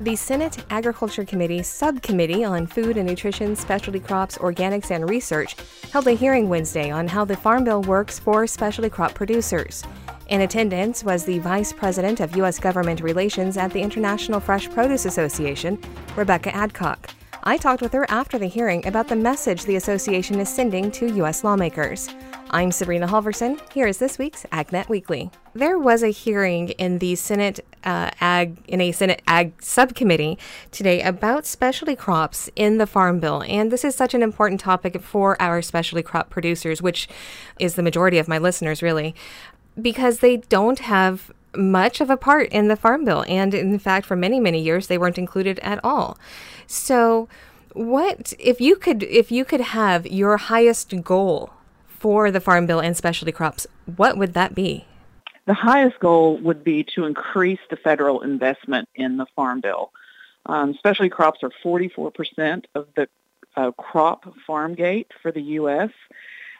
The Senate Agriculture Committee Subcommittee on Food and Nutrition, Specialty Crops, Organics, and Research held a hearing Wednesday on how the Farm Bill works for specialty crop producers. In attendance was the Vice President of U.S. Government Relations at the International Fresh Produce Association, Rebeckah Adcock. I talked with her after the hearing about the message the association is sending to U.S. lawmakers. I'm Sabrina Halvorson. Here is this week's AgNet Weekly. There was a hearing in the Senate uh, Ag in a Senate Ag subcommittee today about specialty crops in the Farm Bill, and this is such an important topic for our specialty crop producers, which is the majority of my listeners, really, because they don't have much of a part in the Farm Bill. And in fact, for many, many years, they weren't included at all. So, what if you could if you could have your highest goal for the Farm Bill and specialty crops, what would that be? The highest goal would be to increase the federal investment in the Farm Bill. Um, specialty crops are 44% of the uh, crop farm gate for the U.S.,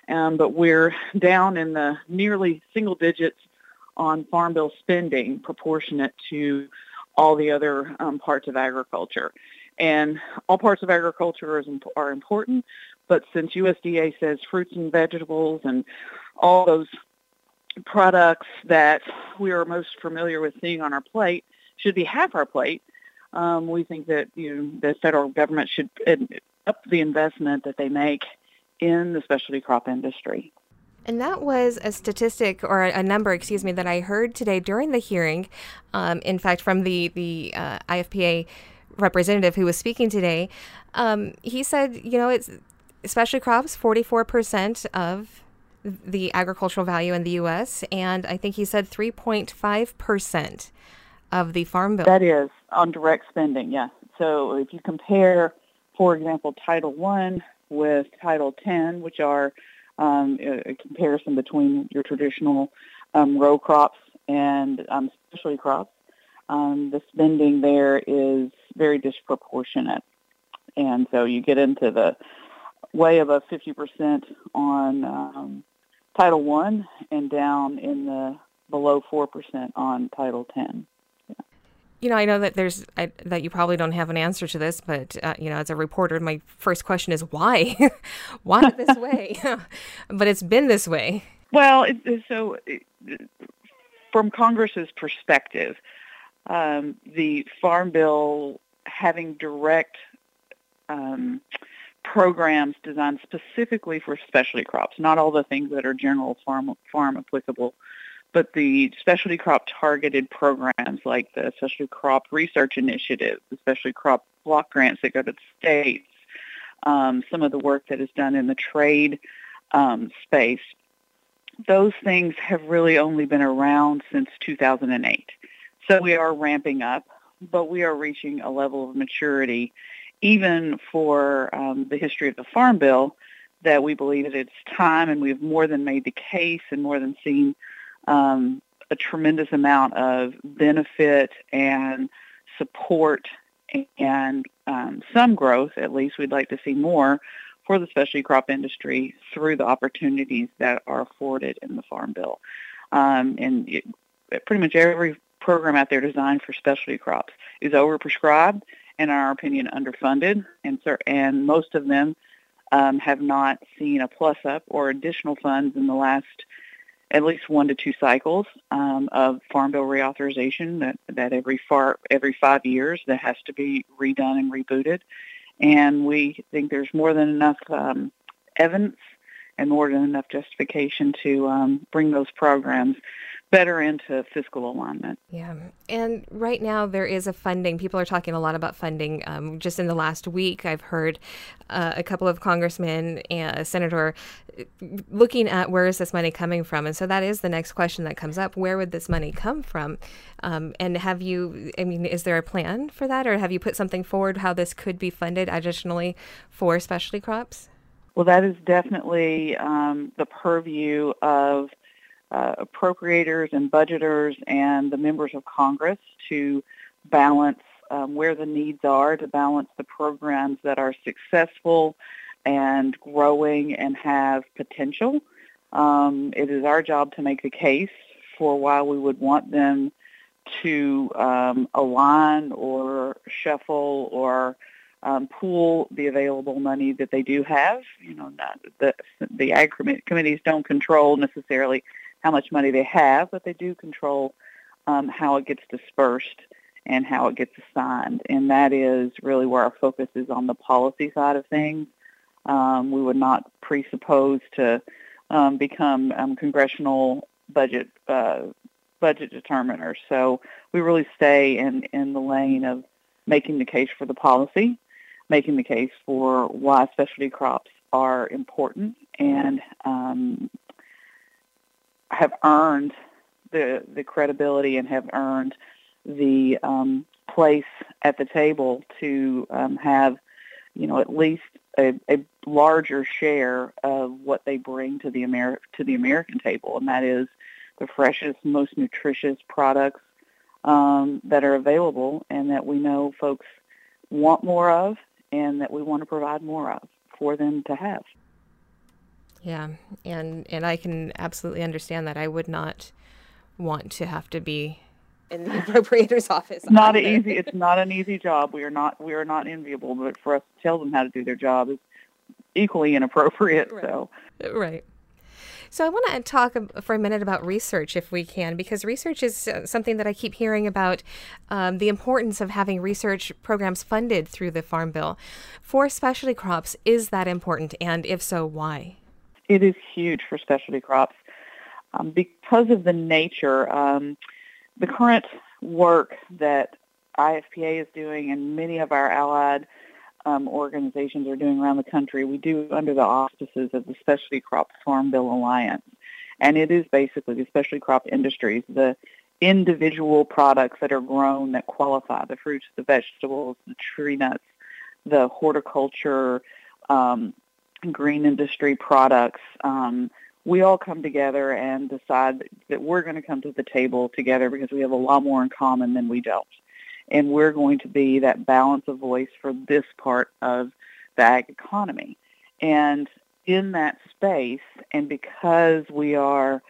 um, but we're down in the nearly single digits on Farm Bill spending proportionate to all the other um, parts of agriculture. And all parts of agriculture is, are important, but since USDA says fruits and vegetables and all those products that we are most familiar with seeing on our plate should be half our plate, um, we think that you know, the federal government should up the investment that they make in the specialty crop industry. And that was a statistic or a number, excuse me, that I heard today during the hearing. Um, in fact, from the the uh, IFPA representative who was speaking today, um, he said, you know, it's especially crops, forty four percent of the agricultural value in the U.S., and I think he said three point five percent of the farm bill. That is on direct spending, yes. So if you compare, for example, Title One with Title Ten, which are um, a, comparison between your traditional um, row crops and um, specialty crops. Um, the spending there is very disproportionate. And so you get into the way above 50% on um, Title One and down in the below 4% on Title 10 you know, I know that there's I, that you probably don't have an answer to this, but uh, you know, as a reporter, my first question is why, why this way? but it's been this way. Well, it, so from Congress's perspective, um, the Farm Bill having direct um, programs designed specifically for specialty crops, not all the things that are general farm farm applicable but the specialty crop targeted programs like the specialty crop research initiative, the specialty crop block grants that go to the states, um, some of the work that is done in the trade um, space, those things have really only been around since 2008. So we are ramping up, but we are reaching a level of maturity even for um, the history of the Farm Bill that we believe that it's time and we've more than made the case and more than seen um, a tremendous amount of benefit and support and um, some growth, at least we'd like to see more, for the specialty crop industry through the opportunities that are afforded in the Farm Bill. Um, and it, pretty much every program out there designed for specialty crops is overprescribed in our opinion, underfunded, and, and most of them um, have not seen a plus up or additional funds in the last at least one to two cycles um, of Farm Bill reauthorization that, that every far every five years that has to be redone and rebooted. And we think there's more than enough um, evidence and more than enough justification to um, bring those programs better into fiscal alignment. Yeah. And right now there is a funding. People are talking a lot about funding. Um, just in the last week, I've heard uh, a couple of congressmen and a senator uh, looking at where is this money coming from. And so that is the next question that comes up. Where would this money come from? Um, and have you, I mean, is there a plan for that? Or have you put something forward how this could be funded additionally for specialty crops? Well, that is definitely um, the purview of uh, appropriators and budgeters and the members of Congress to balance um, where the needs are, to balance the programs that are successful and growing and have potential. Um, it is our job to make the case for why we would want them to um, align or shuffle or um, pool the available money that they do have. You know, not, the the ag committees don't control necessarily how much money they have, but they do control um, how it gets dispersed and how it gets assigned. And that is really where our focus is on the policy side of things. Um, we would not presuppose to um, become um, congressional budget uh, budget determiners. So we really stay in, in the lane of making the case for the policy, making the case for why specialty crops are important and um, have earned the the credibility and have earned the um, place at the table to um, have, you know, at least a, a, larger share of what they bring to the Ameri- to the American table, and that is the freshest, most nutritious products um, that are available, and that we know folks want more of, and that we want to provide more of for them to have. Yeah, and and I can absolutely understand that. I would not want to have to be in the appropriator's office. Not either. easy. It's not an easy job. We are not. We are not enviable. But for us to tell them how to do their job is equally inappropriate. Right. So. Right. So I want to talk for a minute about research, if we can, because research is uh, something that I keep hearing about um, the importance of having research programs funded through the Farm Bill. For specialty crops, is that important? And if so, why? It is huge for specialty crops um, because of the nature. Um, the current work that IFPA is doing and many of our allied um, organizations are doing around the country, we do under the auspices of the Specialty Crop Farm Bill Alliance. And it is basically the specialty crop industries, the individual products that are grown that qualify, the fruits, the vegetables, the tree nuts, the horticulture, um, green industry products, um, we all come together and decide that we're going to come to the table together because we have a lot more in common than we don't. And we're going to be that balance of voice for this part of the ag economy. And in that space, and because we are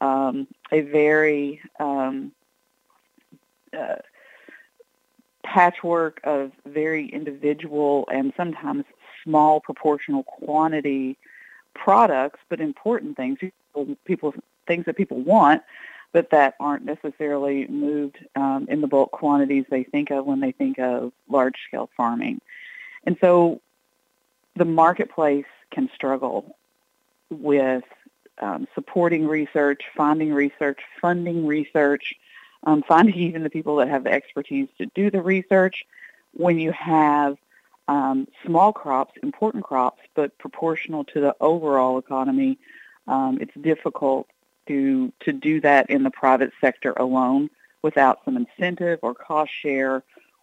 um, a very um, uh, patchwork of very individual and sometimes small proportional quantity products, but important things, people, people things that people want, but that aren't necessarily moved um, in the bulk quantities they think of when they think of large-scale farming. And so the marketplace can struggle with um, supporting research, finding research, funding research, um, finding even the people that have the expertise to do the research when you have um, small crops, important crops, but proportional to the overall economy, um, it's difficult to to do that in the private sector alone without some incentive or cost share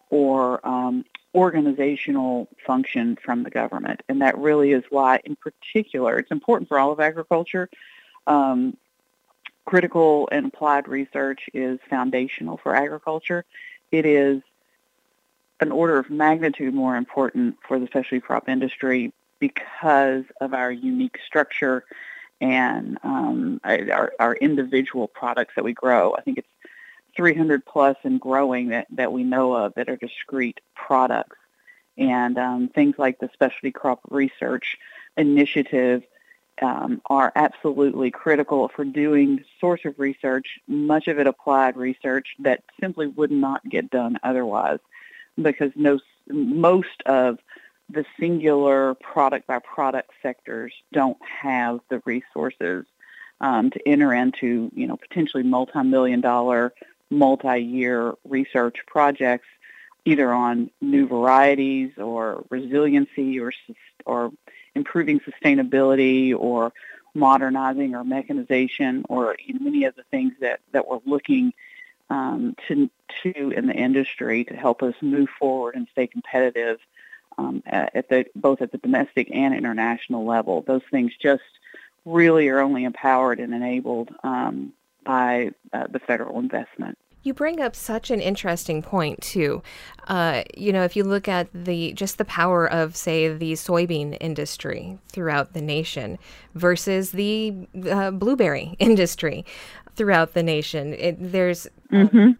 or um, organizational function from the government. And that really is why, in particular, it's important for all of agriculture. Um, critical and applied research is foundational for agriculture. It is an order of magnitude more important for the specialty crop industry because of our unique structure and um, our, our individual products that we grow. I think it's 300 plus and growing that, that we know of that are discrete products. And um, things like the Specialty Crop Research Initiative um, are absolutely critical for doing source of research, much of it applied research that simply would not get done otherwise because no, most of the singular product by product sectors don't have the resources um, to enter into, you know, potentially multi-million dollar, multi-year research projects, either on new varieties or resiliency or or improving sustainability or modernizing or mechanization or you know, many of the things that, that we're looking um, to, to in the industry to help us move forward and stay competitive um, at, the both at the domestic and international level. Those things just really are only empowered and enabled um, by uh, the federal investment. You bring up such an interesting point too. Uh, you know, if you look at the just the power of, say, the soybean industry throughout the nation versus the uh, blueberry industry, throughout the nation. It, there's mm-hmm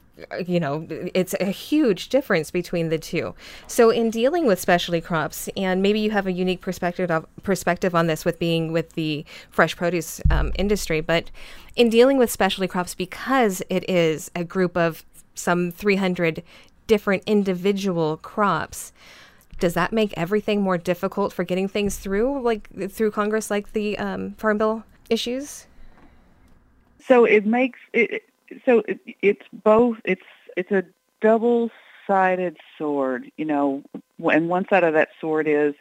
you know, it's a huge difference between the two. So, in dealing with specialty crops, and maybe you have a unique perspective of, perspective on this with being with the fresh produce um, industry, but in dealing with specialty crops, because it is a group of some 300 different individual crops, does that make everything more difficult for getting things through, like through Congress, like the um, Farm Bill issues? So it makes it so it, it's both. It's it's a double-sided sword, you know. And one side of that sword is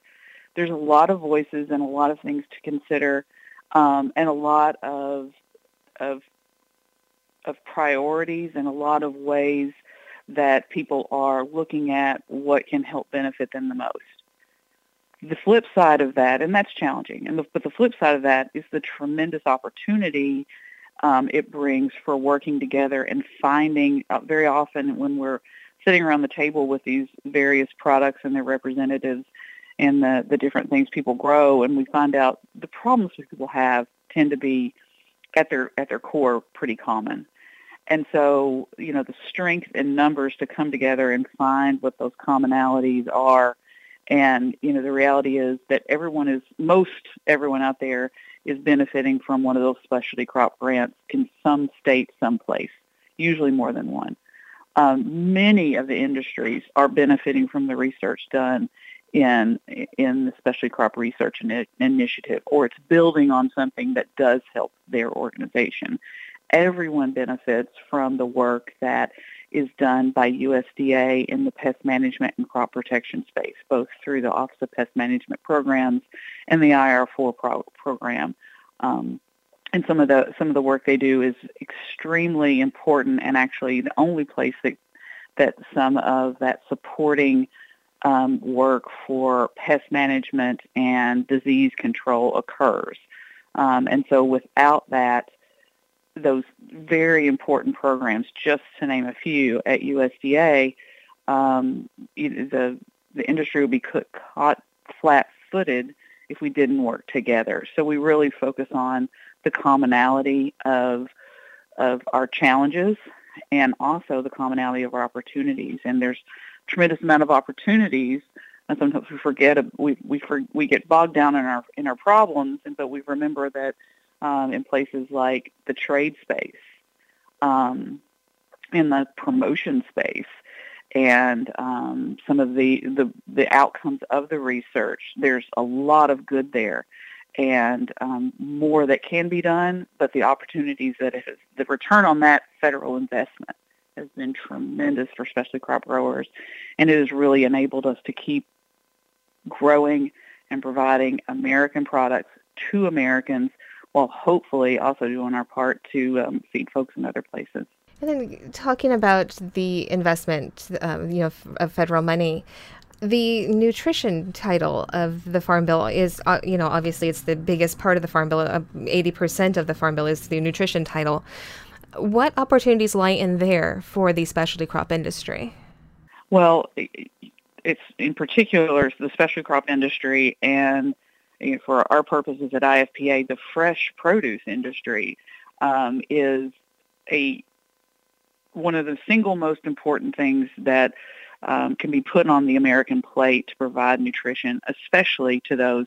there's a lot of voices and a lot of things to consider, um, and a lot of of of priorities and a lot of ways that people are looking at what can help benefit them the most. The flip side of that, and that's challenging, and the, but the flip side of that is the tremendous opportunity um, it brings for working together and finding uh, very often when we're sitting around the table with these various products and their representatives and the, the different things people grow and we find out the problems that people have tend to be at their at their core pretty common. And so, you know, the strength in numbers to come together and find what those commonalities are. And, you know, the reality is that everyone is, most everyone out there is benefiting from one of those specialty crop grants in some state, someplace, usually more than one. Um, many of the industries are benefiting from the research done in in the specialty crop research initiative, or it's building on something that does help their organization. Everyone benefits from the work that is done by USDA in the pest management and crop protection space, both through the Office of Pest Management Programs and the IR4 pro- program. Um, and some of the some of the work they do is extremely important, and actually the only place that that some of that supporting um, work for pest management and disease control occurs. Um, and so without that, those very important programs, just to name a few, at USDA, um, the the industry would be caught flat-footed if we didn't work together. So we really focus on the commonality of of our challenges and also the commonality of our opportunities. And there's a tremendous amount of opportunities, and sometimes we forget we we for, we get bogged down in our in our problems, and but we remember that um, in places like the trade space, um, in the promotion space, and um, some of the, the, the outcomes of the research. There's a lot of good there and um, more that can be done, but the opportunities that it has, the return on that federal investment has been tremendous for specialty crop growers, and it has really enabled us to keep growing and providing American products to Americans while hopefully also doing our part to um, feed folks in other places. And then talking about the investment, um, you know, of federal money, the nutrition title of the farm bill is, uh, you know, obviously it's the biggest part of the farm bill. Uh, eighty uh, percent of the farm bill is the nutrition title. What opportunities lie in there for the specialty crop industry? Well, it's in particular the specialty crop industry and for our purposes at IFPA, the fresh produce industry um, is a one of the single most important things that um, can be put on the American plate to provide nutrition, especially to those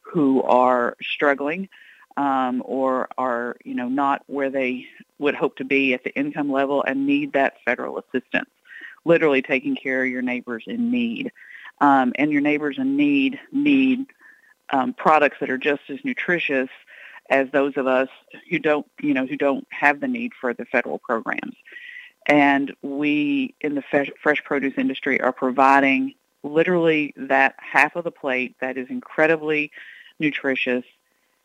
who are struggling um, or are, you know, not where they would hope to be at the income level and need that federal assistance. Literally taking care of your neighbors in need. Um, and your neighbors in need need um, products that are just as nutritious as those of us who don't, you know, who don't have the need for the federal programs. And we in the fresh, fresh produce industry are providing literally that half of the plate that is incredibly nutritious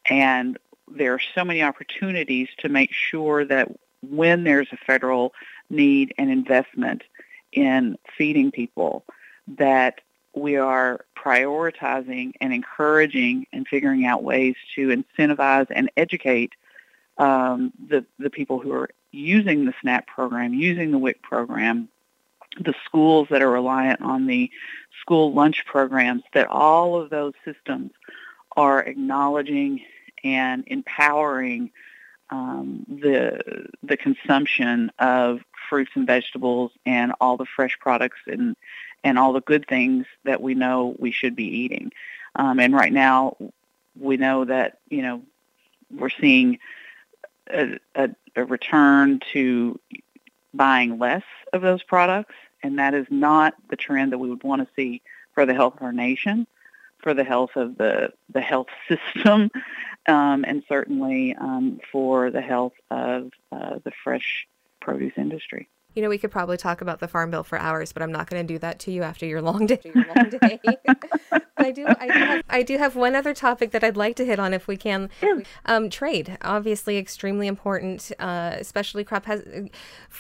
and there are so many opportunities to make sure that when there's a federal need and investment in feeding people that we are prioritizing and encouraging and figuring out ways to incentivize and educate um, the, the people who are using the SNAP program, using the WIC program, the schools that are reliant on the school lunch programs, that all of those systems are acknowledging and empowering um, the the consumption of fruits and vegetables and all the fresh products and and all the good things that we know we should be eating. Um, and right now, we know that you know we're seeing a, a, a return to buying less of those products, and that is not the trend that we would want to see for the health of our nation, for the health of the the health system, um, and certainly um, for the health of uh, the fresh produce industry. You know, we could probably talk about the Farm Bill for hours, but I'm not going to do that to you after your long day. Your long day. I do. I do, have, I do have one other topic that I'd like to hit on if we can. Um, trade, obviously, extremely important. Uh, specialty crop has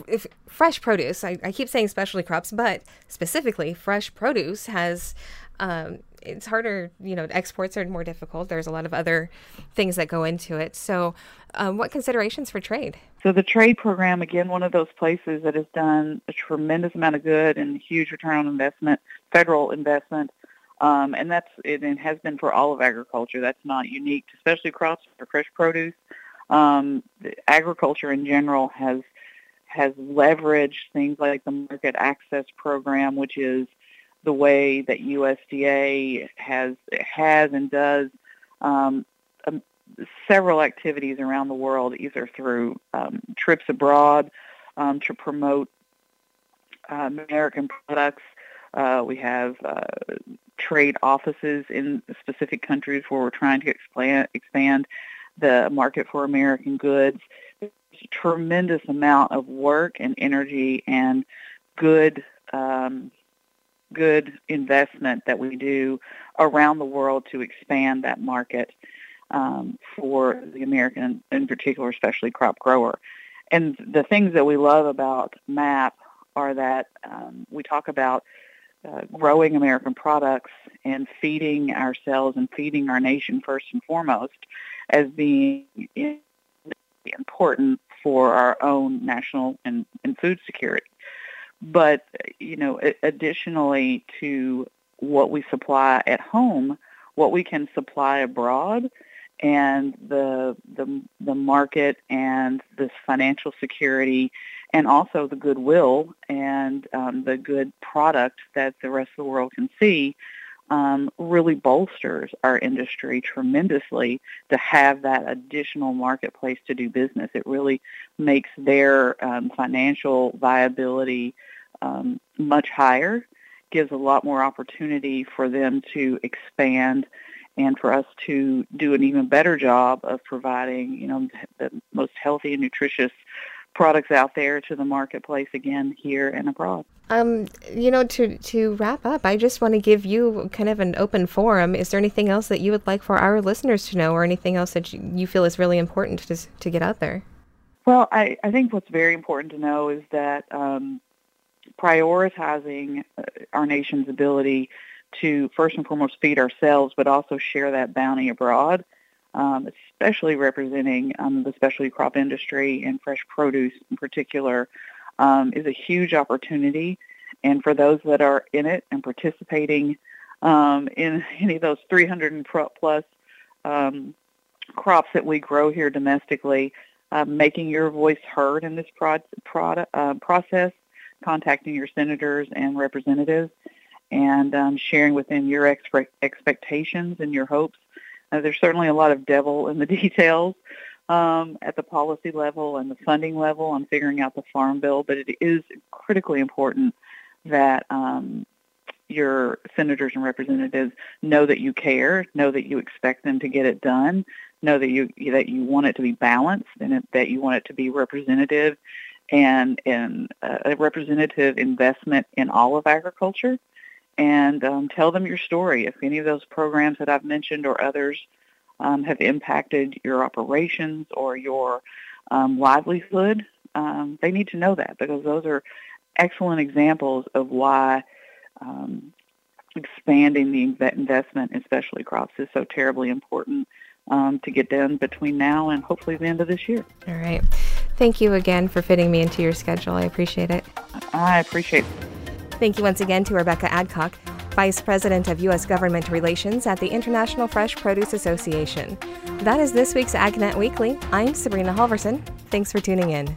f- fresh produce. I, I, keep saying specialty crops, but specifically fresh produce has. Um, it's harder, you know, exports are more difficult. There's a lot of other things that go into it. So, um, what considerations for trade? So, the trade program, again, one of those places that has done a tremendous amount of good and huge return on investment, federal investment. Um, and that's it, has been for all of agriculture. That's not unique especially crops or fresh produce. Um, agriculture in general has has leveraged things like the market access program, which is the way that USDA has has and does um, um, several activities around the world, either through um, trips abroad um, to promote uh, American products. Uh, we have uh, trade offices in specific countries where we're trying to expand, expand the market for American goods. There's a tremendous amount of work and energy and good um, good investment that we do around the world to expand that market um, for the American, in particular, especially crop grower. And the things that we love about MAP are that um, we talk about uh, growing American products and feeding ourselves and feeding our nation first and foremost as being important for our own national and, and food security. But, you know, additionally to what we supply at home, what we can supply abroad and the, the, the market and the financial security and also the goodwill and um, the good product that the rest of the world can see um, really bolsters our industry tremendously to have that additional marketplace to do business. It really makes their um, financial viability um, much higher, gives a lot more opportunity for them to expand and for us to do an even better job of providing, you know, the most healthy and nutritious products out there to the marketplace again here and abroad. Um, you know, to to wrap up, I just want to give you kind of an open forum. Is there anything else that you would like for our listeners to know, or anything else that you, feel is really important to to get out there? Well, I, I think what's very important to know is that um, prioritizing uh, our nation's ability to first and foremost feed ourselves, but also share that bounty abroad, um, especially representing um, the specialty crop industry and fresh produce in particular, um, is a huge opportunity. And for those that are in it and participating um, in any of those 300 plus um, crops that we grow here domestically, uh, making your voice heard in this pro- pro- uh, process contacting your senators and representatives and um, sharing with them your expe- expectations and your hopes. Uh, there's certainly a lot of devil in the details um, at the policy level and the funding level on figuring out the farm bill, but it is critically important that um, your senators and representatives know that you care, know that you expect them to get it done, know that you that you want it to be balanced and that you want it to be representative and, a representative investment in all of agriculture and um, tell them your story. If any of those programs that I've mentioned or others um, have impacted your operations or your um, livelihood, um, they need to know that because those are excellent examples of why um, expanding the investment in specialty crops is so terribly important um, to get done between now and hopefully the end of this year. All right. Thank you again for fitting me into your schedule. I appreciate it. I appreciate it. Thank you once again to Rebeckah Adcock. Vice President of U.S. Government Relations at the International Fresh Produce Association. That is this week's AgNet Weekly. I'm Sabrina Halvorson. Thanks for tuning in.